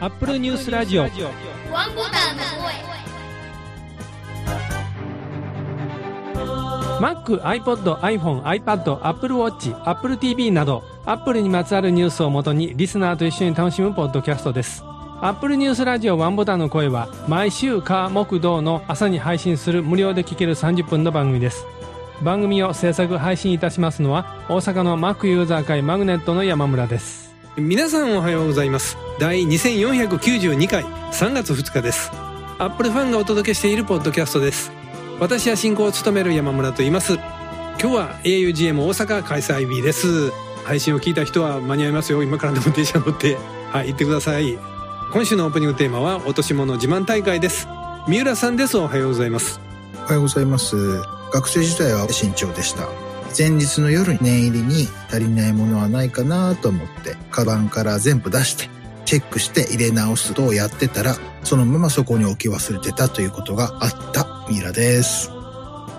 アップルニュースラジオ。ワンボタンの声 Mac、iPod、iPhone、iPad、Apple Watch、Apple TV など Apple にまつわるニュースをもとにリスナーと一緒に楽しむポッドキャストです。アップルニュースラジオワンボタンの声は毎週火木土の朝に配信する無料で聴ける30分の番組です。番組を制作配信いたしますのは大阪の Mac ユーザー会マグネットの山村です。皆さんおはようございます。第2492回3月2日です。アップルファンがお届けしているポッドキャストです。私は進行を務める山村と言います。今日は augm 大阪開催日です。配信を聞いた人は間に合いますよ。今からでも電車乗って。はい行ってください。今週のオープニングテーマは落とし物自慢大会です。三浦さんです。おはようございます。おはようございます。学生時代は慎重でした。前日の夜に念入りに足りないものはないかなと思って、カバンから全部出して、チェックして入れ直すとをやってたら、そのままそこに置き忘れてたということがあったミイラです。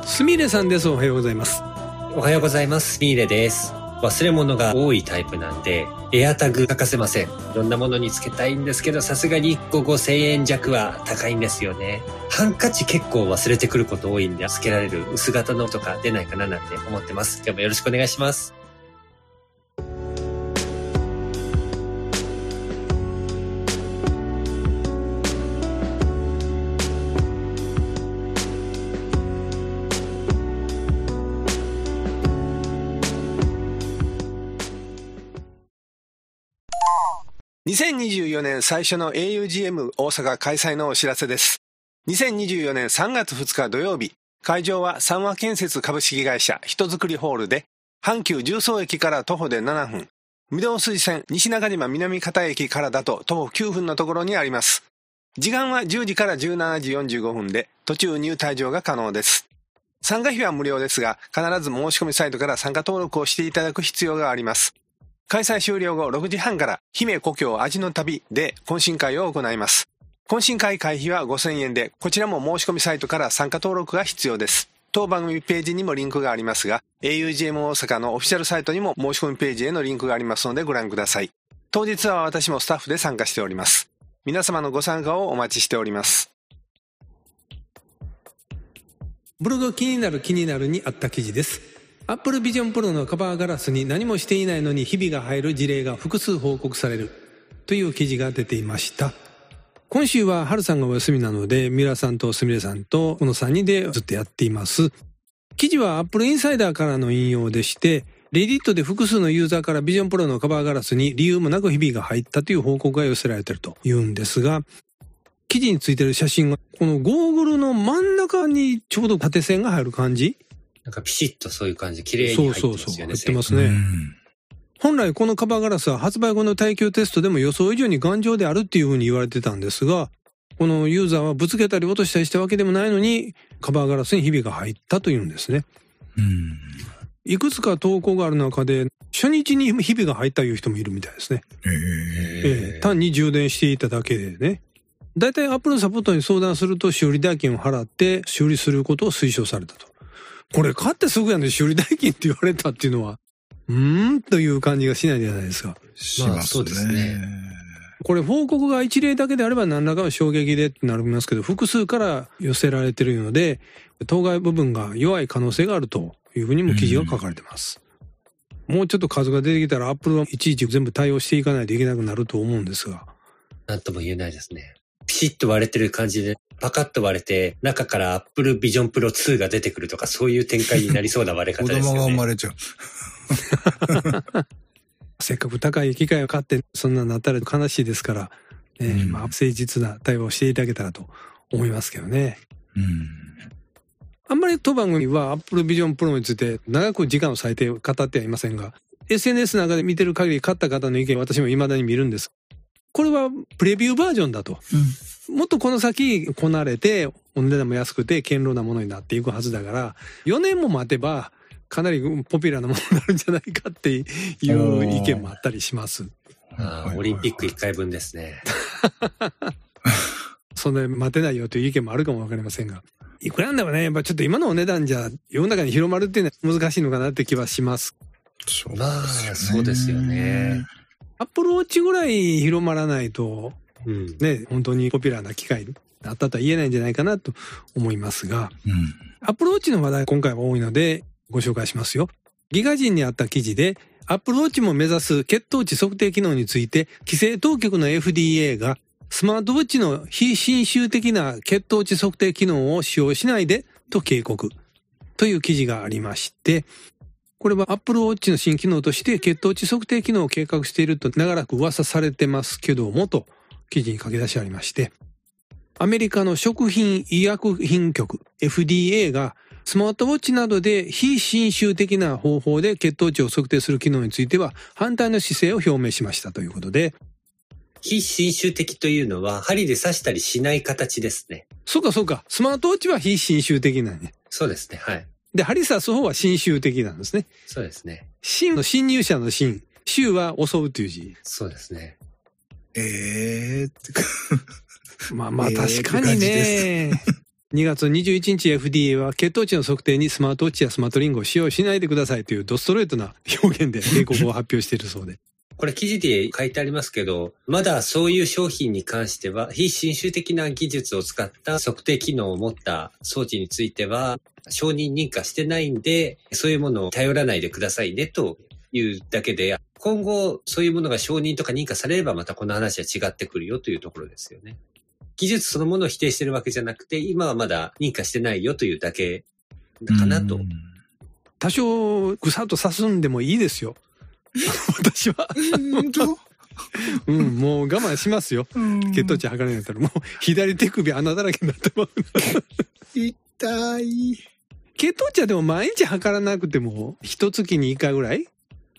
すみれさんですおはようございますおはようございます。ミーレです。忘れ物が多いタイプなんで、エアタグ欠かせません。いろんなものにつけたいんですけど、さすがに1個5000円弱は高いんですよね。ハンカチ結構忘れてくること多いんで、つけられる薄型のとか出ないかななんて思ってます。今日もよろしくお願いします。2024年最初の augm 大阪開催のお知らせです。2024年3月2日土曜日、会場は三和建設株式会社人づくりホールで、阪急重曹駅から徒歩で7分、御堂筋線西中島南方駅からだと徒歩9分のところにあります。時間は10時から17時45分で、途中入退場が可能です。参加費は無料ですが、必ず申し込みサイトから参加登録をしていただく必要があります。開催終了後6時半から姫故郷味の旅で懇親会を行います。懇親会会費は5000円で、こちらも申し込みサイトから参加登録が必要です。当番組ページにもリンクがありますが、augm 大阪のオフィシャルサイトにも申し込みページへのリンクがありますのでご覧ください。当日は私もスタッフで参加しております。皆様のご参加をお待ちしております。ブログ気になる気になるにあった記事です。Apple Vision Pro のカバーガラスに何もしていないのにひびが入る事例が複数報告されるという記事が出ていました。今週は春さんがお休みなので、ミラさんとすみれさんとこの3人でずっとやっています。記事は Apple Insider からの引用でして、レディットで複数のユーザーから Vision Pro のカバーガラスに理由もなくひびが入ったという報告が寄せられているというんですが、記事についてる写真が、このゴーグルの真ん中にちょうど縦線が入る感じなんかピシッとそういう感じ、綺麗そうに入ってそうそう。ますよね。入ってますね。本来このカバーガラスは発売後の耐久テストでも予想以上に頑丈であるっていうふうに言われてたんですが、このユーザーはぶつけたり落としたりしたわけでもないのに、カバーガラスにひびが入ったというんですね。うん。いくつか投稿がある中で、初日にひびが入ったいう人もいるみたいですね。えええ単に充電していただけでね。だいたいアップルサポートに相談すると修理代金を払って修理することを推奨されたと。これ買ってすぐやね修理代金って言われたっていうのは、うーんという感じがしないじゃないですか。しますね。まあそうですねこれ報告が一例だけであれば何らかの衝撃でってなりますけど、複数から寄せられているので、当該部分が弱い可能性があるというふうにも記事が書かれてます。もうちょっと数が出てきたらアップルはいちいち全部対応していかないといけなくなると思うんですが。なんとも言えないですね。ピシッと割れてる感じで、パカッと割れて、中から Apple Vision Pro 2が出てくるとか、そういう展開になりそうな割れ方子ですよね。供が生まれちゃう。せっかく高い機械を買ってそんなになったら悲しいですから、ねうんまあ、誠実な対応をしていただけたらと思いますけどね。うん。あんまり当番組は Apple Vision Pro について長く時間を割いて語ってはいませんが、SNS なんかで見てる限り買った方の意見私も未だに見るんです。これはプレビューバージョンだと。もっとこの先こなれて、お値段も安くて堅牢なものになっていくはずだから、4年も待てば、かなりポピュラーなものになるんじゃないかっていう意見もあったりします。オリンピック1回分ですね。そんなに待てないよという意見もあるかもわかりませんが。いくらなんでもね、やっぱちょっと今のお値段じゃ世の中に広まるっていうのは難しいのかなって気はします。そうまあ、そうですよね。。アップルウォッチぐらい広まらないと、うん。ね、本当にポピュラーな機械だったとは言えないんじゃないかなと思いますが、うん。アップルウォッチの話題今回は多いのでご紹介しますよ。ギガ人にあった記事で、アップルウォッチも目指す血糖値測定機能について、規制当局の FDA がスマートウォッチの非侵襲的な血糖値測定機能を使用しないでと警告という記事がありまして、これは Apple Watch の新機能として血糖値測定機能を計画していると長らく噂されてますけどもと記事に書き出してありまして、アメリカの食品医薬品局 FDA がスマートウォッチなどで非侵襲的な方法で血糖値を測定する機能については反対の姿勢を表明しましたということで、非侵襲的というのは、針で刺したりしない形ですね。そうかそうか、スマートウォッチは非侵襲的なんね。そうですね。はい。で、針刺す方は侵襲的なんですね。そうですね。侵の侵入者の侵、襲は襲うという字。そうですね。ええー、って か、まあまあえー確かにね。2月21日 FDA は血糖値の測定にスマートウォッチやスマートリングを使用しないでくださいというドストレートな表現で警告を発表しているそうで。これ記事で書いてありますけど、まだそういう商品に関しては、非侵襲的な技術を使った測定機能を持った装置については、承認認可してないんで、そういうものを頼らないでくださいねというだけで、今後そういうものが承認とか認可されればまたこの話は違ってくるよというところですよね。技術そのものを否定してるわけじゃなくて、今はまだ認可してないよというだけかなとうん。多少ぐさっと刺すんでもいいですよ。私は。本当？うん、もう我慢しますよ。血糖値測れないったらもう左手首穴だらけになってます。痛い。血糖値はでも毎日測らなくても、一月に1回ぐらい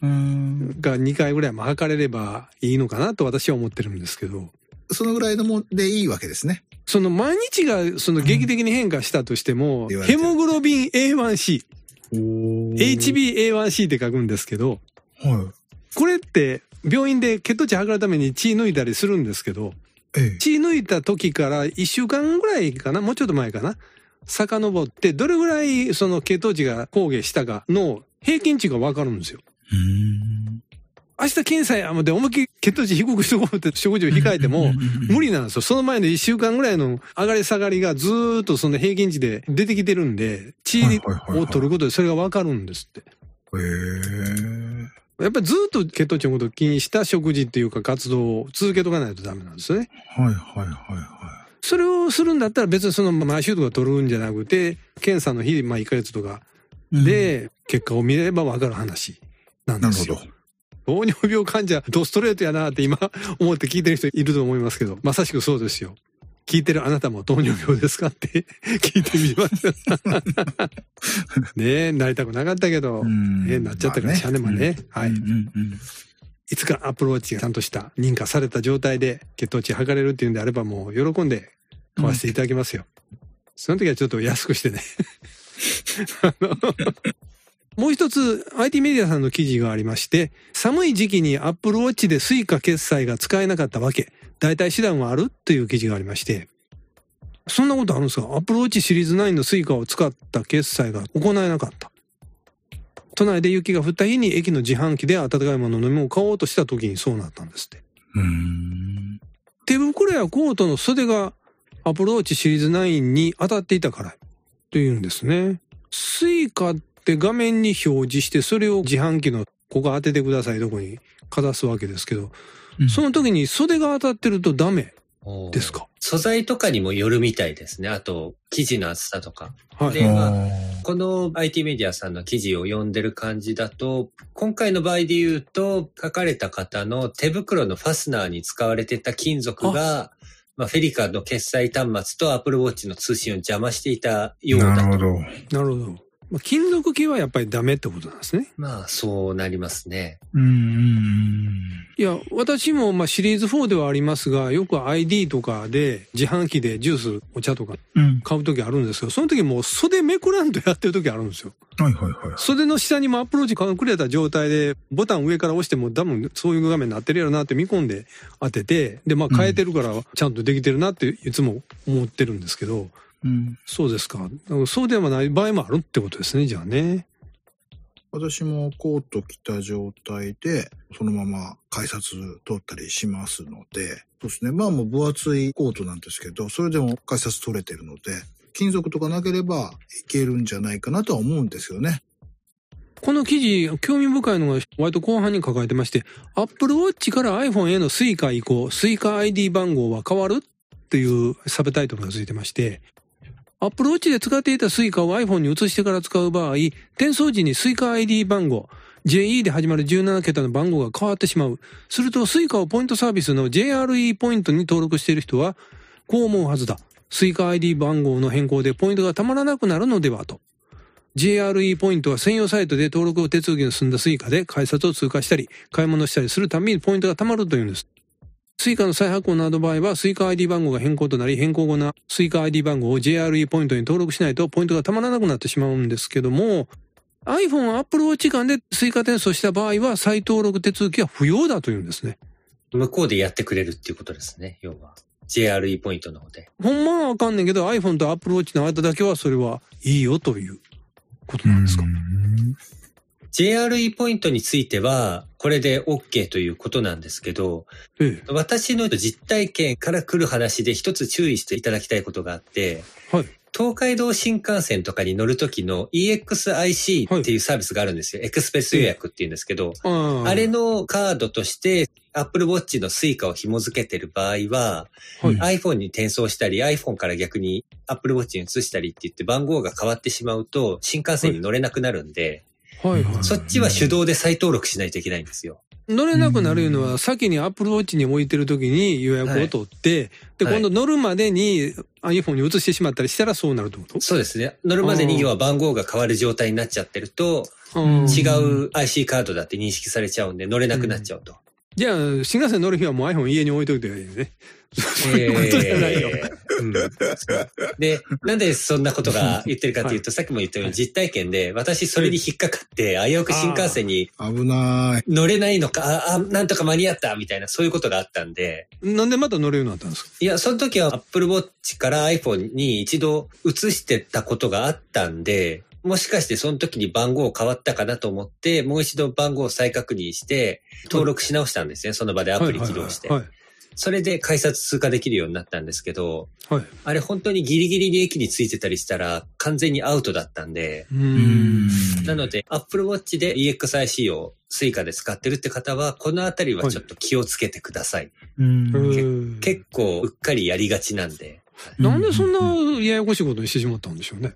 うん。が2回ぐらいも測れればいいのかなと私は思ってるんですけど。そのぐらいのもんでいいわけですね。その毎日がその劇的に変化したとしても、言われてるヘモグロビン A1C、お HbA1C って書くんですけど、はこれって病院で血糖値測るために血抜いたりするんですけど、い。ええ。血抜いた時から1週間ぐらいかな、もうちょっと前かな、遡ってどれぐらいその血糖値が高下したかの平均値がわかるんですよ。うん。明日検査やもで思いっきり血糖値低くしとこうって食事を控えても、無理なんですよ。その前の1週間ぐらいの上がり下がりがずーっとその平均値で出てきてるんで、血を取ることでそれがわかるんですって。へえ。やっぱりずーっと血糖値のことを気にした食事っていうか活動を続けとかないとダメなんですよね。はいはいはいはそれをするんだったら別にその毎週とか取るんじゃなくて、検査の日、まあ1ヶ月とかい。で結果を見ればわかる話なんですよ。なるほど。糖尿病患者、ドストレートやなって今思って聞いてる人いると思いますけど、まさしくそうですよ。聞いてるあなたも糖尿病ですかって 聞いてみます。ねえ、なりたくなかったけど、うんえなっちゃったからしゃあねまあねはいうんうんうんいつか Apple Watch がちゃんとした認可された状態で血糖値測れるっていうんであればもう喜んで買わせていただきますよ。その時はちょっと安くしてね。もう一つ IT メディアさんの記事がありまして、寒い時期に Apple Watch で Suica 決済が使えなかったわけ、代替手段はあるという記事がありまして、そんなことあるんですか ?Apple Watch シリーズ9のスイカを使った決済が行えなかった。都内で雪が降った日に駅の自販機で温かいもの飲み物を買おうとした時にそうなったんですって。うん。手袋やコートの袖が Apple Watch シリーズ9に当たっていたからというんですね。 Suica って画面に表示してそれを自販機のここ当ててくださいどこにかざすわけですけど、その時に袖が当たってるとダメですか？素材とかにもよるみたいですね。あと、生地の厚さとか。はい。でまあこの IT メディアさんの記事を読んでる感じだと、今回の場合で言うと、書かれた方の手袋のファスナーに使われてた金属が、まあ、フェリカの決済端末と Apple Watch の通信を邪魔していたようだと。なるほど。なるほど。まあ、金属系はやっぱりダメってことなんですね。まあ、そうなりますね。うんうんいや、私もまあシリーズ4ではありますが、よく ID とかで自販機でジュース、お茶とかうん。うん。買う時あるんですけど、その時もう袖めくらんとやってる時あるんですよ。はいはいはい。袖の下にもアプローチ隠れた状態で、ボタン上から押しても多分そういう画面になってるやろなって見込んで当てて、で、まあ変えてるからちゃんとできてるなっていつも思ってるんですけど、うん。そうですか。そうではない場合もあるってことですね、じゃあね。私もコート着た状態で、そのまま改札通ったりしますので、そうですね。まあもう分厚いコートなんですけど、それでも改札取れてるので、金属とかなければいけるんじゃないかなとは思うんですよね。この記事、興味深いのが割と後半に書かれてまして、Apple Watch から iPhone への Suica 移行、Suica ID 番号は変わるっていうサブタイトルがついてまして、Apple Watch で使っていた Suica を iPhone に移してから使う場合、転送時に Suica ID 番号、JE で始まる17桁の番号が変わってしまう。すると Suica をポイントサービスの JRE ポイントに登録している人は、こう思うはずだ。Suica ID 番号の変更でポイントがたまらなくなるのではと。JRE ポイントは専用サイトで登録を手続きの済んだ Suica で改札を通過したり、買い物したりするたびにポイントが貯まるというんです。 Suica の再発行など場合は、スイカ ID 番号が変更となり、変更後な Suica ID 番号を JRE ポイントに登録しないとポイントが貯まらなくなってしまうんですけども、iPhone、Apple Watch 間で Suica 転送した場合は、再登録手続きは不要だというんですね。向こうでやってくれるっていうことですね、要は。JRE ポイントの方で。ほんまはわかんないけど、iPhone と Apple Watch の間だけはそれはいいよということなんですか？JRE ポイントについては、これで OK ということなんですけど、え私の実体験から来る話で一つ注意していただきたいことがあって、え。はい。東海道新幹線とかに乗るときの EXIC っていうサービスがあるんですよ。エクスプレス予約っていうんですけど、ああれのカードとして Apple Watch の Suica を紐付けてる場合は、はい。iPhone に転送したり iPhone から逆に Apple Watch に移したりって言って番号が変わってしまうと新幹線に乗れなくなるんで、はいはい。そっちは手動で再登録しないといけないんですよ。乗れなくなるのは、先に Apple Watch に置いてる時に予約を取って、で、はい今度乗るまでに iPhone に移してしまったりしたらそうなるってこと？そうですね。乗るまでうんに要は番号が変わる状態になっちゃってると、うん違う IC カードだって認識されちゃうんで乗れなくなっちゃうと。じゃあ、新幹線乗る日はもう iPhone 家に置いといていいね。そういうことじゃないよ。で、なんでそんなことが言ってるかというと、さっきも言ったように実体験で、私それに引っかかって、危うく新幹線に危ない。乗れないのか、あ、あなんとか間に合ったみたいな、そういうことがあったんで、なんでまた乗れるようになったんですか？いや、その時は Apple Watch から iPhone に一度移してたことがあったんで、もしかしてその時に番号変わったかなと思って、もう一度番号を再確認して、登録し直したんですね。その場でアプリ起動して。はい。それで改札通過できるようになったんですけど、はい。はいあれ本当にギリギリに駅についてたりしたら完全にアウトだったんで、んんなので Apple Watch で EXIC を Suica で使ってるって方は、このあたりはちょっと気をつけてください。うんうん結構うっかりやりがちなんで。なんでそんなややこしいことにしてしまったんでしょうね。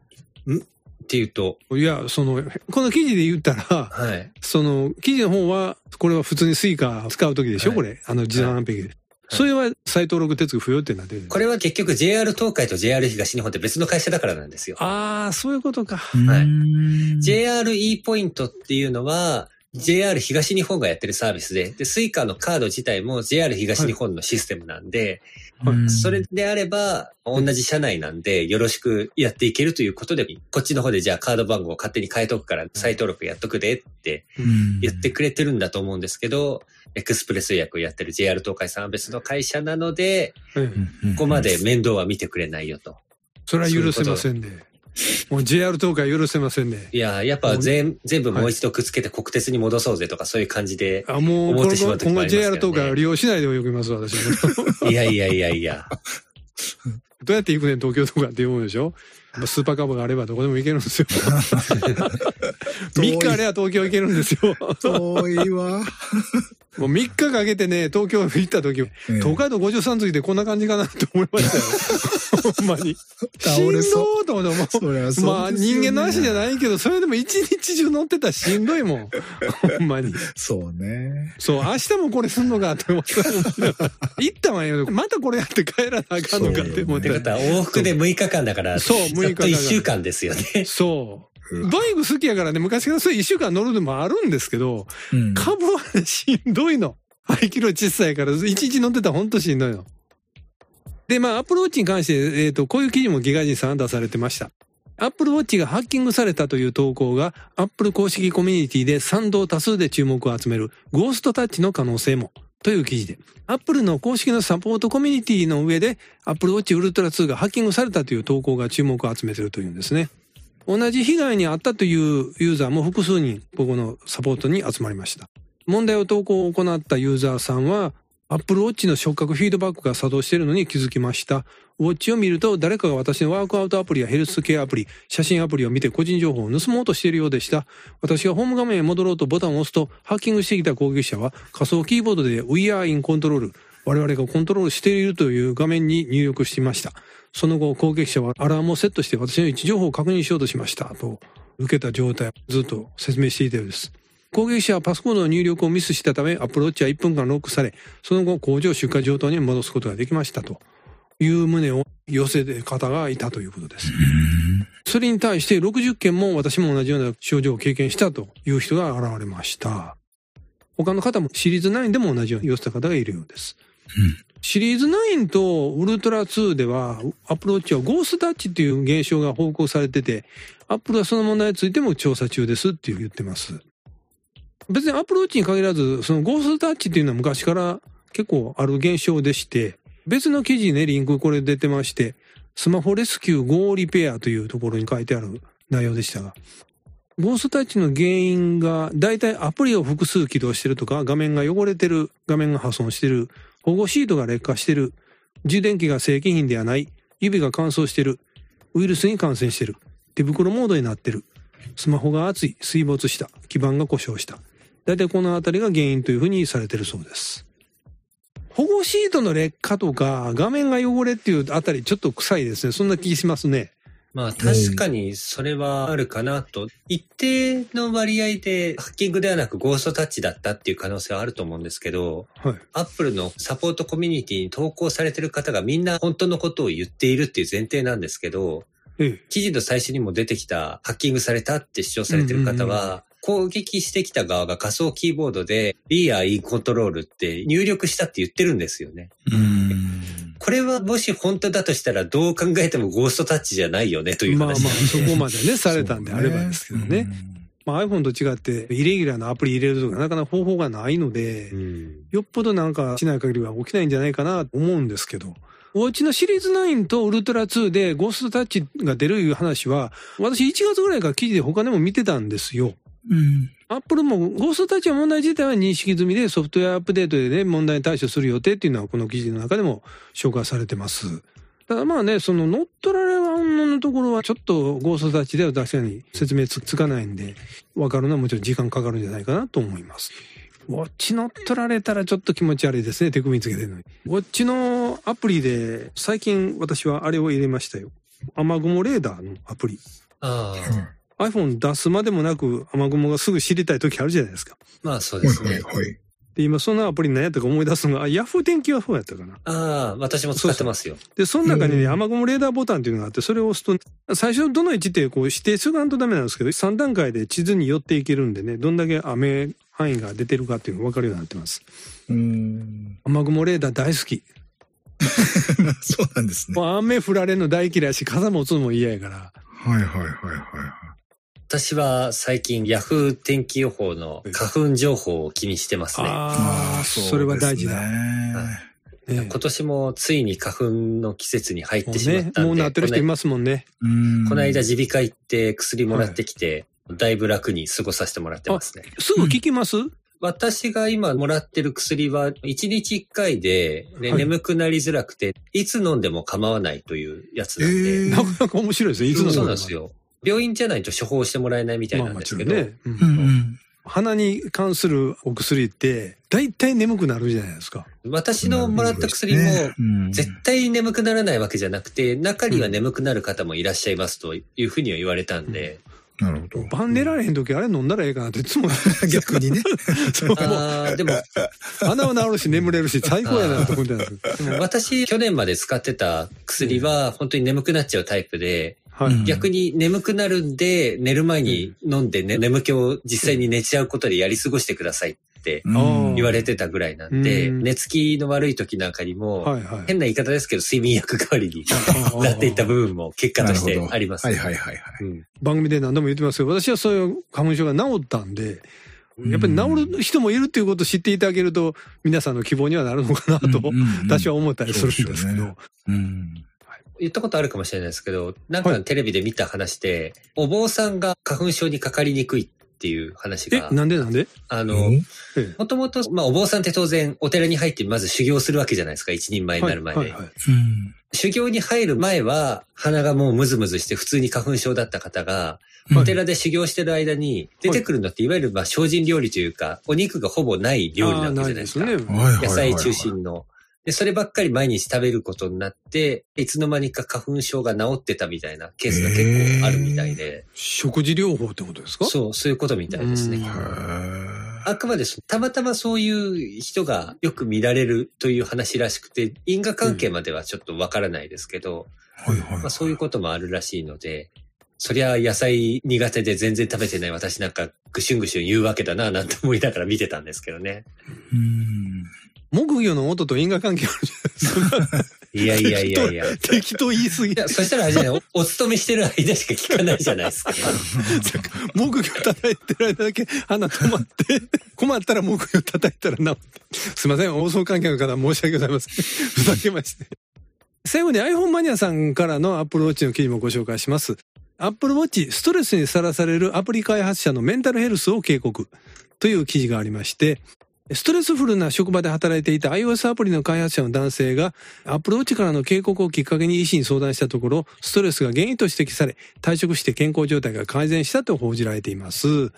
っていうと、いや、その、この記事で言ったら、はい。その、記事の方は、これは普通に Suica 使うときでしょ、はいこれ。あの、自動販売機で。それは再登録手続き不要ってなってる。これは結局 JR 東海と JR 東日本って別の会社だからなんですよ。ああ、そういうことか。はいうん JRE ポイントっていうのは、JR 東日本がやってるサービスで、で、 Suica のカード自体も JR 東日本のシステムなんで、うんそれであれば、同じ社内なんで、よろしくやっていけるということで、こっちの方でじゃあカード番号を勝手に変えとくから再登録やっとくでってうん言ってくれてるんだと思うんですけど、エクスプレス予約をやってる JR 東海さんは別の会社なので、ええここまで面倒は見てくれないよと。それは許せませんね。もう JR 東海許せませんね。いや、やっぱ全全部もう一度くっつけて国鉄に戻そうぜとかそういう感じで、あ、もう、思ってしまう時今後もありますけど JR ね東海を利用しないでおきます、私も。いやいやいやいや。どうやって行くねん、東京とかって思うでしょ？まあスーパーカブがあればどこでも行けるんですよ。3日あれば東京行けるんですよ。遠いわ。もう3日かけてね、東京行った時、ええ東海道53次でこんな感じかなって思いましたよ。ほんまに。倒れしんそうどーと思って、もうそりゃそうですよねまあ人間の足じゃないけど、それでも一日中乗ってたらしんどいもん。ほんまに。そうね。そう、明日もこれすんのかって思った。行ったわよ。またこれやって帰らなあかんのかって思って。ってことは往復で6日間だから、そう6日間ざっと1週間ですよね。そう。バイク好きやからね、昔からそういう一週間乗るのもあるんですけど、うん株はね、しんどいの。排気量小さいから、一日乗ってたらほんとしんどいの。で、まあ、アップルウォッチに関して、えっ、と、こういう記事もギガ人さん出されてました。アップルウォッチがハッキングされたという投稿が、アップル公式コミュニティで賛同多数で注目を集める、ゴーストタッチの可能性も、という記事で、アップルの公式のサポートコミュニティの上で、アップルウォッチウルトラ2がハッキングされたという投稿が注目を集めているというんですね。同じ被害に遭ったというユーザーも複数人、ここのサポートに集まりました。問題を投稿を行ったユーザーさんは、Apple Watch の触覚フィードバックが作動しているのに気づきました。ウォッチを見ると誰かが私のワークアウトアプリやヘルスケアアプリ、写真アプリを見て個人情報を盗もうとしているようでした。私がホーム画面へ戻ろうとボタンを押すと、ハッキングしてきた攻撃者は仮想キーボードで We are in control。我々がコントロールしているという画面に入力していました。その後、攻撃者はアラームをセットして私の位置情報を確認しようとしました。と、受けた状態をずっと説明していたようです。攻撃者はパスコードの入力をミスしたため、アプローチは1分間ロックされ、その後、工場出荷状態に戻すことができましたという旨を寄せる方がいたということです。それに対して60件も私も同じような症状を経験したという人が現れました。他の方もシリーズ9でも同じように寄せた方がいるようです。シリーズ9とウルトラ2では、アップルウォッチはゴースタッチっていう現象が報告されてて、アップルはその問題についても調査中ですって言ってます。別にアップルウォッチに限らず、そのゴースタッチっていうのは昔から結構ある現象でして、別の記事ね、リンクこれ出てまして、スマホレスキュー Go リペアというところに書いてある内容でしたが、ゴーストタッチの原因が、だいたいアプリを複数起動してるとか、画面が汚れてる、画面が破損してる、保護シートが劣化してる、充電器が正規品ではない、指が乾燥してる、ウイルスに感染してる、手袋モードになってる、スマホが熱い、水没した、基板が故障した。だいたいこのあたりが原因というふうにされてるそうです。保護シートの劣化とか、画面が汚れっていうあたりちょっと臭いですね。そんな気しますね。まあ確かにそれはあるかなと。一定の割合でハッキングではなくゴーストタッチだったっていう可能性はあると思うんですけど、はい。アップルのサポートコミュニティに投稿されてる方がみんな本当のことを言っているっていう前提なんですけど、ええ。記事の最初にも出てきたハッキングされたって主張されてる方は、攻撃してきた側が仮想キーボードで We are in control って入力したって言ってるんですよね。うん。これはもし本当だとしたらどう考えてもゴーストタッチじゃないよねというまあまあ、話。そこまでね、されたんであればですけどね。まあ iPhone と違って、イレギュラーなアプリ入れるとかなかなか方法がないので、うんよっぽどなんかしない限りは起きないんじゃないかなと思うんですけど。ウォッチのシリーズ9とウルトラ2でゴーストタッチが出るいう話は、私1月ぐらいから記事で他でも見てたんですよ。うん。アップルもゴーストタッチの問題自体は認識済みでソフトウェアアップデートでね、問題に対処する予定っていうのはこの記事の中でも紹介されてます。ただまあね、その乗っ取られは女のところはちょっとゴーストタッチでは確かに説明つつかないんで、わかるのはもちろん時間かかるんじゃないかなと思います。ウォッチ乗っ取られたらちょっと気持ち悪いですね、手首につけてるのに。ウォッチのアプリで最近私はあれを入れましたよ。雨雲レーダーのアプリ。ああ、iPhone 出すまでもなく雨雲がすぐ知りたい時あるじゃないですか。まあそうはいですね。はいはい。で、今そのアプリ何やったか思い出すのが、あ、ヤフー天気予報やったかな。ああ、私も使ってますよ。で、その中にね、うん雨雲レーダーボタンっていうのがあって、それを押すと、最初どの位置ってこう指定するとダメなんですけど、3段階で地図に寄っていけるんでね、どんだけ雨範囲が出てるかっていうのが分かるようになってます。うん。雨雲レーダー大好き。そうなんですね。もう雨降られるの大嫌いやし、傘持つのも嫌やから。はいはいはいはい私は最近ヤフー天気予報の花粉情報を気にしてますね。ああ、それは大事だ。ねね今年もついに花粉の季節に入ってしまったんで、もうなってる人いますもんね。うんこの間耳鼻科行って薬もらってきて、だいぶ楽に過ごさせてもらってますね。すぐ効きます、私が今もらってる薬は1日1回で、ではい眠くなりづらくて、いつ飲んでも構わないというやつなんで、えーなかなか面白いですよ。いつのそうなんですよ。病院じゃないと処方してもらえないみたいまあなんですけど、ね。うん。うんうん。鼻に関するお薬って、大体眠くなるじゃないですか。私のもらった薬も、うん。絶対眠くならないわけじゃなくて、中には眠くなる方もいらっしゃいますというふうには言われたんで、なるほど。晩寝られへん時あれ飲んだらええかなっていつも 逆にね。あーでも、鼻は治るし眠れるし最高やなと思ってたんです私去年まで使ってた薬は本当に眠くなっちゃうタイプで、はいうん逆に眠くなるんで、寝る前に飲んで、ね、眠気を実際に寝ちゃうことでやり過ごしてくださいってうん言われてたぐらいなんで、うん寝つきの悪い時なんかにも、はいはい。変な言い方ですけど、睡眠薬代わりになっていった部分も結果としてあります、はいはいはいはい。うん番組で何度も言ってますけど、私はそういう花粉症が治ったんで、やっぱり治る人もいるっていうことを知っていただけると、皆さんの希望にはなるのかなと、私は思ったりするんですけど。うん。言ったことあるかもしれないですけど、なんかテレビで見た話で、お坊さんが花粉症にかかりにくいっていう話えが、、なんでなんで？あの、もともと、まあお坊さんって当然お寺に入ってまず修行するわけじゃないですか、一人前になる前で。はいはい。はいうん。修行に入る前は鼻がもうムズムズして普通に花粉症だった方が、うん。お寺で修行してる間に出てくるのってい。わゆるまあ精進料理というか、お肉がほぼない料理なわけじゃないですか。野菜中心の。で、そればっかり毎日食べることになって、いつの間にか花粉症が治ってたみたいなケースが結構あるみたいで、食事療法ってことですか？そう、そういうことみたいですね。うん。あくまでそたまたまそういう人がよく見られるという話らしくて、因果関係まではちょっとわからないですけど、そういうこともあるらしいので、そりゃ野菜苦手で全然食べてない私なんかぐしゅんぐしゅん言うわけだななんて思いながら見てたんですけどね。うん。木魚の音と因果関係あるじゃないですか。いやいやいやいや。い適当言い過ぎ。や、そしたらあれじゃない？お、お勤めしてる間しか聞かないじゃないですか。木魚叩いてる間だけ鼻止まって、困ったら木魚叩いたら治って。すいません、放送関係の方申し訳ございません。ふざけまして。最後に iPhone マニアさんからの Apple Watch の記事もご紹介します。Apple Watch ストレスにさらされるアプリ開発者のメンタルヘルスを警告という記事がありまして、ストレスフルな職場で働いていた iOS アプリの開発者の男性が Apple Watch からの警告をきっかけに医師に相談したところ、ストレスが原因と指摘され、退職して健康状態が改善したと報じられています。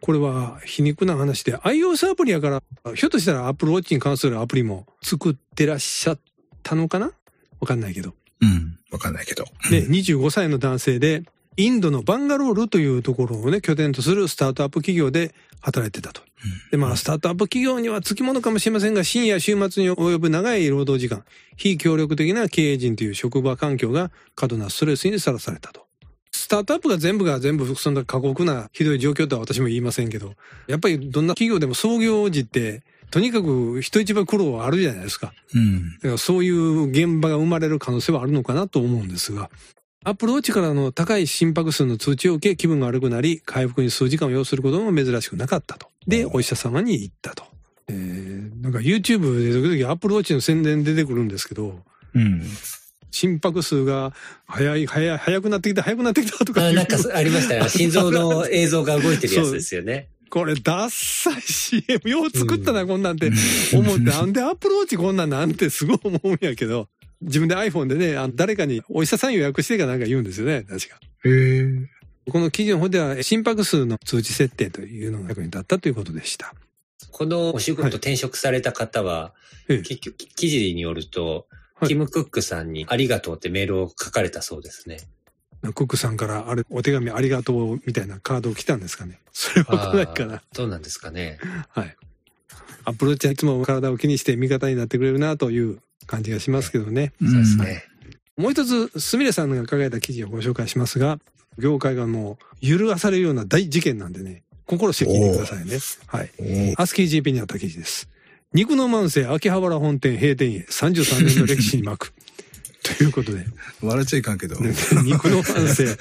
これは皮肉な話で、iOS アプリやから、ひょっとしたら Apple Watch に関するアプリも作ってらっしゃったのかな？わかんないけど。うん。わかんないけど。で、25歳の男性で、インドのバンガロールというところをね、拠点とするスタートアップ企業で働いてたと。で、まあ、スタートアップ企業にはつきものかもしれませんが、深夜週末に及ぶ長い労働時間、非協力的な経営陣という職場環境が過度なストレスにさらされたと。スタートアップが全部が全部そんな過酷なひどい状況とは私も言いませんけど、やっぱりどんな企業でも創業時って、とにかく人一倍苦労はあるじゃないですか。うん。だからそういう現場が生まれる可能性はあるのかなと思うんですが、アップルウォッチからの高い心拍数の通知を受け気分が悪くなり、回復に数時間を要することも珍しくなかったと。で、お医者様に行ったと。えー、なんか YouTube で時々アップルウォッチの宣伝出てくるんですけど、うん。心拍数が速い、速い、速くなってきた、速くなってきたとかあなんかありましたね。心臓の映像が動いてるやつですよね。これ、ダッサい CM、よう作ったな、こんなんて思って、なんでアップルウォッチこんなんなんてすごい思うんやけど、自分で iPhone でね、あの誰かにお医者さん予約してかなんか言うんですよね、確か。へえ。この記事の方では心拍数の通知設定というのが役に立ったということでした。このお仕はい事転職された方は、ええ結局、記事によると、はいキム・クックさんにありがとうってメールを書かれたそうですね。クックさんから、あれ、お手紙ありがとうみたいなカードを来たんですかね。それは来ないかな。どうなんですかね。はい。アップルウォッチはいつも体を気にして味方になってくれるなという感じがしますけどね。そうですね。もう一つ、すみれさんが書かれた記事をご紹介しますが、業界がもう揺るがされるような大事件なんでね、心して聞いてくださいね。はい。アスキー GP にあった記事です。肉の万世秋葉原本店閉店へ33年の歴史に巻く。ということで、笑っちゃいかんけど。肉の万世。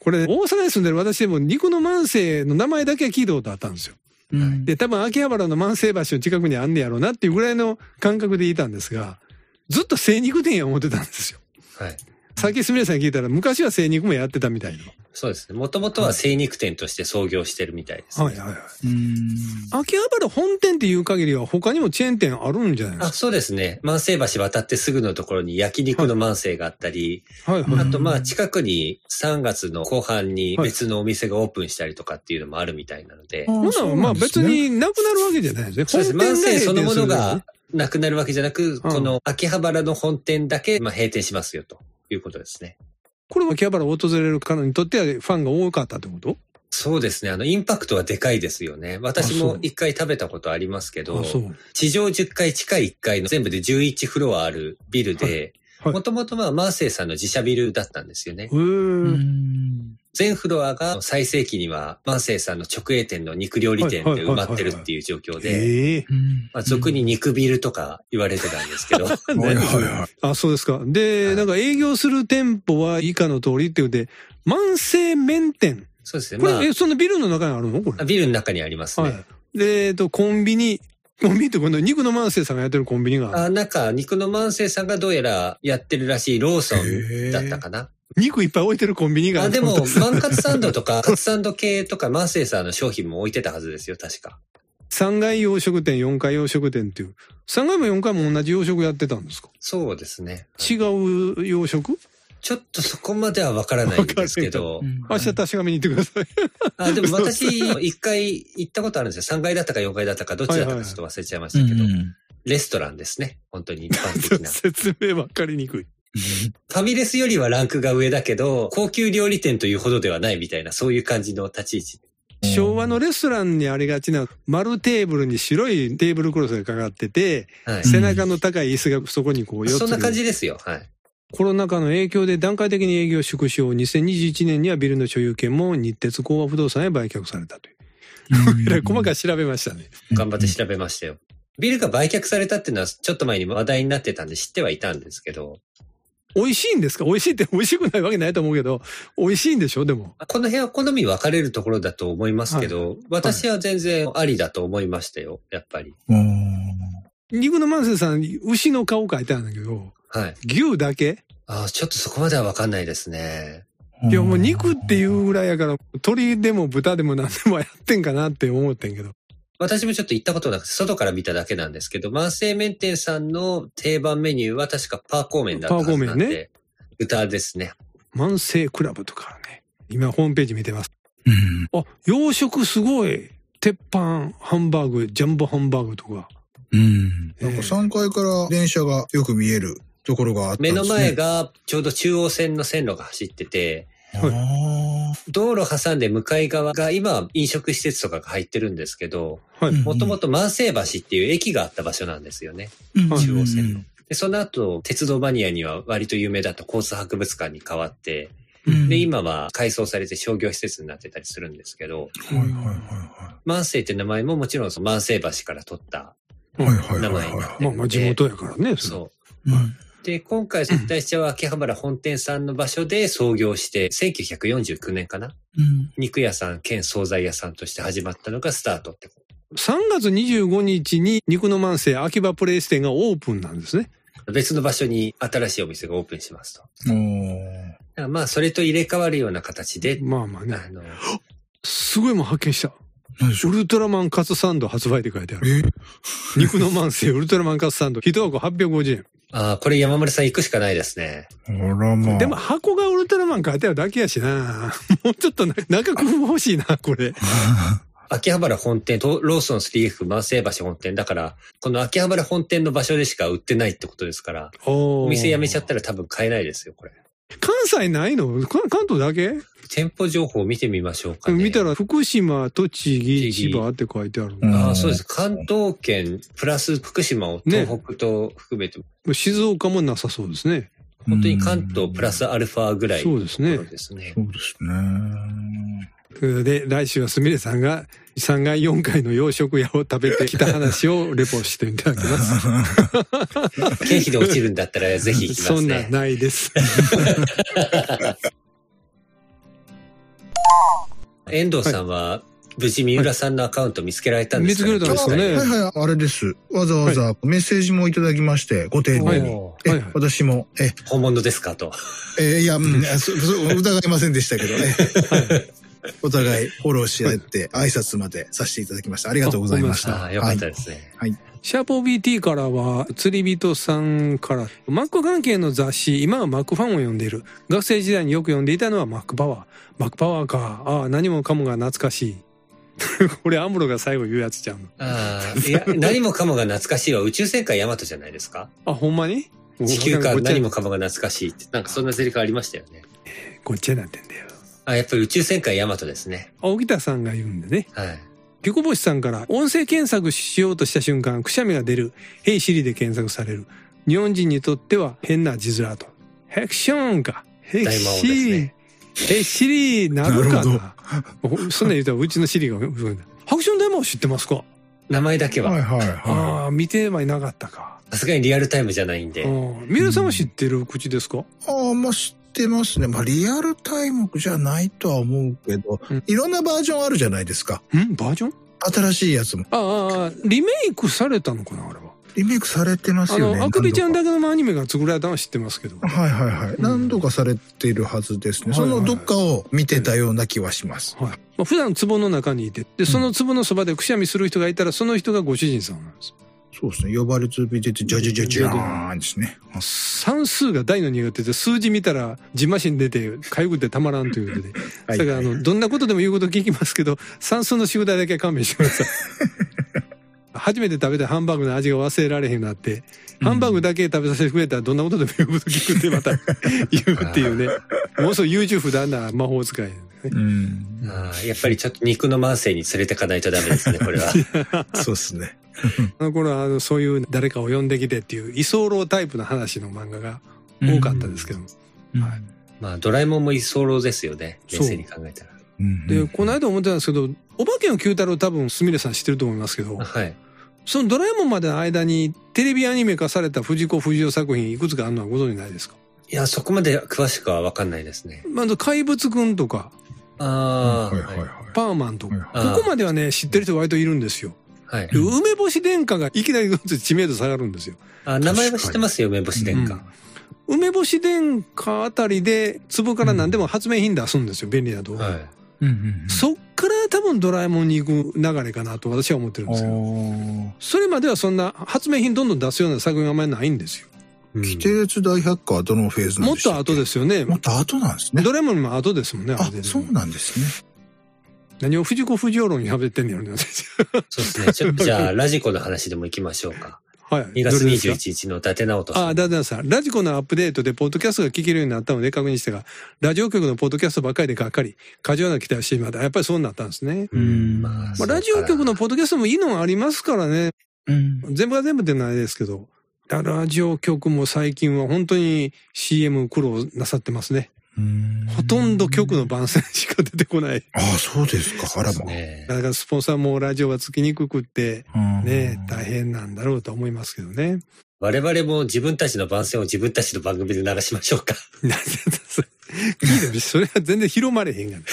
これ、大阪に住んでる私でも肉の万世の名前だけは聞いたことあったんですよ。うん。で、多分秋葉原の万世橋の近くにあんねやろうなっていうぐらいの感覚でいたんですが、ずっと精肉店や思ってたんですよ。はい。さっきすみれさんに聞いたら、昔は精肉もやってたみたいな。そうですね。もともとは精肉店として創業してるみたいです、ね。はいはいはい。うん。秋葉原本店っていう限りは他にもチェーン店あるんじゃないであ、すそうですね。万世橋渡ってすぐのところに焼肉の万世があったり、かはいはい。あとまあ近くに3月の後半に別のお店がオープンしたりとかっていうのもあるみたいなので、ほなまあ別になくなるわけじゃないですね。そうです。万世そのものがなくなるわけじゃなく、この秋葉原の本店だけまあ閉店しますよということですね。これは秋葉原を訪れる方にとってはファンが多かったってこと？そうですね。あの、インパクトはでかいですよね。私も一回食べたことありますけど。地上10階、地下1階の全部で11フロアあるビルで、はいもともとまあ、マーセイさんの自社ビルだったんですよね。うん。全フロアが最盛期には、マーセイさんの直営店の肉料理店で埋まってるっていう状況で、まあ、俗に肉ビルとか言われてたんですけど、はいはいはい。あ、そうですか。で、はいなんか営業する店舗は以下の通りって言うて、万世麺店。そうですね。これ、まえ、そのビルの中にあるのこれ？あ、ビルの中にありますね。はい。で、えっと、コンビニ。コンビニって今度肉の万世さんがやってるコンビニがある。あ、なんか、肉の万世さんがどうやらやってるらしいローソンだったかな。肉いっぱい置いてるコンビニがああ、る。でも、マンカツサンドとか、カツサンド系とか、万世さんの商品も置いてたはずですよ、確か。3階洋食店、4階洋食店っていう。3階も4階も同じ洋食やってたんですか？そうですね。違う洋食？ちょっとそこまではわからないんですけどう、ん明日確かめに行ってください。あ、でも 私、一回行ったことあるんですよ。3階だったか4階だったか、どっちだったかちょっと忘れちゃいましたけど、レストランですね。本当に一般的な。フ 説明わかりにくい。ァミレスよりはランクが上だけど、高級料理店というほどではないみたいな、そういう感じの立ち位置。昭和のレストランにありがちな丸テーブルに白いテーブルクロスがかかってて、はい。うん背中の高い椅子がそこにこう4つ。そんな感じですよ。はい。コロナ禍の影響で段階的に営業縮小。2021年にはビルの所有権も日鉄工和不動産へ売却されたという。細かく調べましたね。頑張って調べましたよ。ビルが売却されたっていうのは、ちょっと前に話題になってたんで知ってはいたんですけど、美味しいんですか？美味しいって 美味しくないわけないと思うけど、美味しいんでしょ？でも。この辺は好み分かれるところだと思いますけど、私は全然ありだと思いましたよ、やっぱり。肉の万世さん、牛の顔書いてあるんだけど、はい。牛だけ？あーちょっとそこまでは分かんないですね。いやもう肉っていうぐらいやから、鶏でも豚でも何でもやってんかなって思ってんけど。私もちょっと行ったことなくて、外から見ただけなんですけど、万世麺店さんの定番メニューは確かパーコー麺だったはずなんパーコー麺で、豚ですね。万世クラブとかね。今ホームページ見てます。うんあ、洋食すごい。鉄板、ハンバーグ、ジャンボハンバーグとか。うん。なんか3階から電車がよく見えるところがあったんですね。目の前がちょうど中央線の線路が走ってて、あ道路挟んで向かい側が今は飲食施設とかが入ってるんですけど、もともと万世橋っていう駅があった場所なんですよね。ー中央線の。で、その後、鉄道マニアには割と有名だった交通博物館に変わって、うんで、今は改装されて商業施設になってたりするんですけど、はいはいは万世って名前ももちろんその万世橋から取った名はいは前になってまあまあ地元やからね。そう。い。うんで、今回接待しちゃう秋葉原本店さんの場所で創業して、1949年かな？うん肉屋さん兼惣菜屋さんとして始まったのがスタートってこ3月25日に肉の万世秋葉プレイス店がオープンなんですね。と。別の場所に新しいお店がオープンしますと。おまあ、それと入れ替わるような形で、まあまあね。あの、すごいもん発見した。ウルトラマンカツサンド発売って書いてある。え？肉の万世ウルトラマンカツサンド。一箱850円。ああ、これ山村さん行くしかないですね。あらまあ。でも箱がウルトラマン書いてあるだけやしな。もうちょっとな中工夫欲しいな、これ。秋葉原本店とローソン 3F 万世橋本店だから、この秋葉原本店の場所でしか売ってないってことですから、おお店辞めちゃっったら多分買えないですよ、これ。関西ないの？関関東だけ、店舗情報を見てみましょうかね。見たら福島、栃木、千葉って書いてある。うんああ、そうです。関東圏、プラス福島をね東北と含めて、静岡もなさそうですね。本当に関東プラスアルファぐらいそうですね。そうですね。それで、来週はすみれさんが3階4階の洋食屋を食べてきた話を レポしていただきます。経費で落ちるんだったらぜひ行きまそんなすね。ないです。遠藤さんは、無事三浦さんのアカウント見つけられたんですか見つけられたんですかねはいはい、あれです。わざわざメッセージもいただきまして、ご丁寧に。え、はいはい私も、え、本物ですかと。えいや、うん、そそ疑いませんでしたけどね。お互いフォローし合って挨拶までさせていただきました。ありがとうございました。ああ、よかったですね。シャープ OBT からは、釣り人さんから、マック関係の雑誌、今はマックファンを読んでいる。学生時代によく読んでいたのはマックパワー。マックパワーか。ああ、何もかもが懐かしい。これアムロが最後言うやつちゃうの。ああ、いや、何もかもが懐かしいは宇宙戦艦ヤマトじゃないですか？あ、ほんまに？地球か何もかもが懐かしいって。なんかそんなセリフありましたよね。ごっちゃになってんだよ。あ、やっぱり宇宙戦艦ヤマトですね。あ沖田さんが言うんでね。はい。ギコボシさんから、音声検索しようとした瞬間、くしゃみが出る。ヘイシリで検索される。日本人にとっては変な字面と。ヘクションか。ヘク大魔王シーですね。え、シリなるかな？そんなん言うたらうちのシリが、うんハクション大魔王知ってますか？名前だけは。はいはいはああ、見てはいなかったか。さすがにリアルタイムじゃないんで。うん三浦さんは知ってる口ですか？い。ああ、まあ知ってますね。まあリアルタイムじゃないとは思うけど、うんいろんなバージョンあるじゃないですか。ん？バージョン？新しいやつも。ああああ、リメイクされたのかなあれは？リメイクされてますあよね。の、あくびちゃん何だけのアニメが作られたのは知ってますけど。はいはいはい。うん何度かされているはずですね。はいはいそのどっかを見てたような気はします。はい。まあ、普段壺の中にいて、で、その壺のそばでくしゃみする人がいたら、その人がご主人さんなんです。そうですね。呼ばれつび出て、ジャジャジャジャーンですね。算数が大の苦手で、数字見たら、じましに出て、かゆくてたまらんということで。はいだから、あの、どんなことでも言うこと聞きますけど、算数の宿題だけは勘弁してください。初めて食べたハンバーグの味が忘れられへんなって、ハンバーグだけ食べさせてくれたらどんなことでも言うこと聞くってまた 言うっていうね。もうそう優柔不断な魔法使い、ね。うん。あーやっぱりちょっと肉の慢性に連れてかないとダメですね、これは。そうですね。あの頃はあのそういう誰かを呼んできてっていう居候タイプの話の漫画が多かったですけども。はいまあ、ドラえもんも居候ですよね。そう冷静に考えたら。うんで、この間思ってたんですけど、お化けの九太郎多分すみれさん知ってると思いますけど、はい。そのドラえもんまでの間にテレビアニメ化された藤子不二雄作品いくつかあるのはご存知ないですか？いや、そこまで詳しくはわかんないですね。まず怪物くんとか、ああ、はいはいはい。パーマンとか、ここまではね、知ってる人割といるんですよ。はい。で梅干し殿下がいきなり知名度下がるんですよ。あ、名前は知ってますよ、梅干し殿下。梅干し殿下あたりで、壺から何でも発明品出すんですよ、便利な動画。はい。うんうんそっから多分ドラえもんに行く流れかなと私は思ってるんですけど、うん。それまではそんな発明品どんどん出すような作品はあんまりないんですよ。うん規定列大百科はどのフェーズなんもっでしたと後ですよね。もっと後なんですね。ドラえもんも後ですもんね。あそうなんですね。何を藤子不二雄論に喋ってんねやろね。そうですね。じゃあ、ラジコの話でも行きましょうか。はい。2月どれですか？21日の伊達直人さん。ああ、だださん。ラジコのアップデートでポッドキャストが聞けるようになったので確認したが、ラジオ局のポッドキャストばっかりでがっかり、過剰な期待をしていまだ。やっぱりそうなったんですね。うん、まあ、まあ、ラジオ局のポッドキャストもいいのがありますからね。うん。全部が全部でないですけど。ララジオ局も最近は本当に CM 苦労なさってますね。ほとんど局の番宣しか出てこない。ああ、そうですか。あらま。ねだからスポンサーもラジオはつきにくくって、うんね、大変なんだろうと思いますけどね。我々も自分たちの番宣を自分たちの番組で流しましょうか。いてみそれは全然広まれへんがね。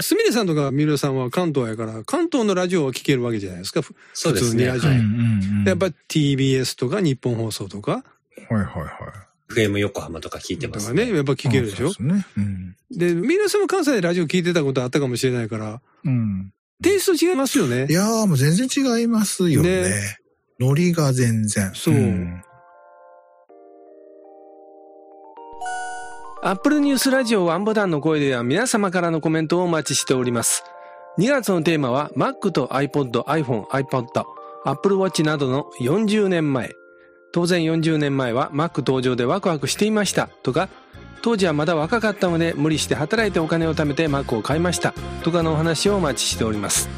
すみれさんとかみるさんは関東やから、関東のラジオは聞けるわけじゃないですか。ふそうですね。普通にラジオやっぱ TBS とか日本放送とか、はいはいはい。FM 横浜とか聞いてますね。ね、やっぱ聞けるでしょ？うですね。うん。で、みるさんも関西でラジオ聞いてたことあったかもしれないから、うん。テイスト違いますよねい。やーもう全然違いますよね。ねノリが全然。そうんアップルニュースラジオワンボタンの声では皆様からのコメントをお待ちしております。2月のテーマは Mac と iPod、iPhone、iPod、Apple Watch などの40年前。当然40年前はマック登場でワクワクしていました。とか当時はまだ若かったので無理して働いてお金を貯めてマックを買いました。とかのお話をお待ちしております。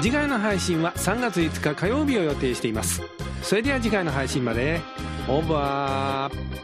次回の配信は3月5日火曜日を予定しています。それでは次回の配信まで。オーバー。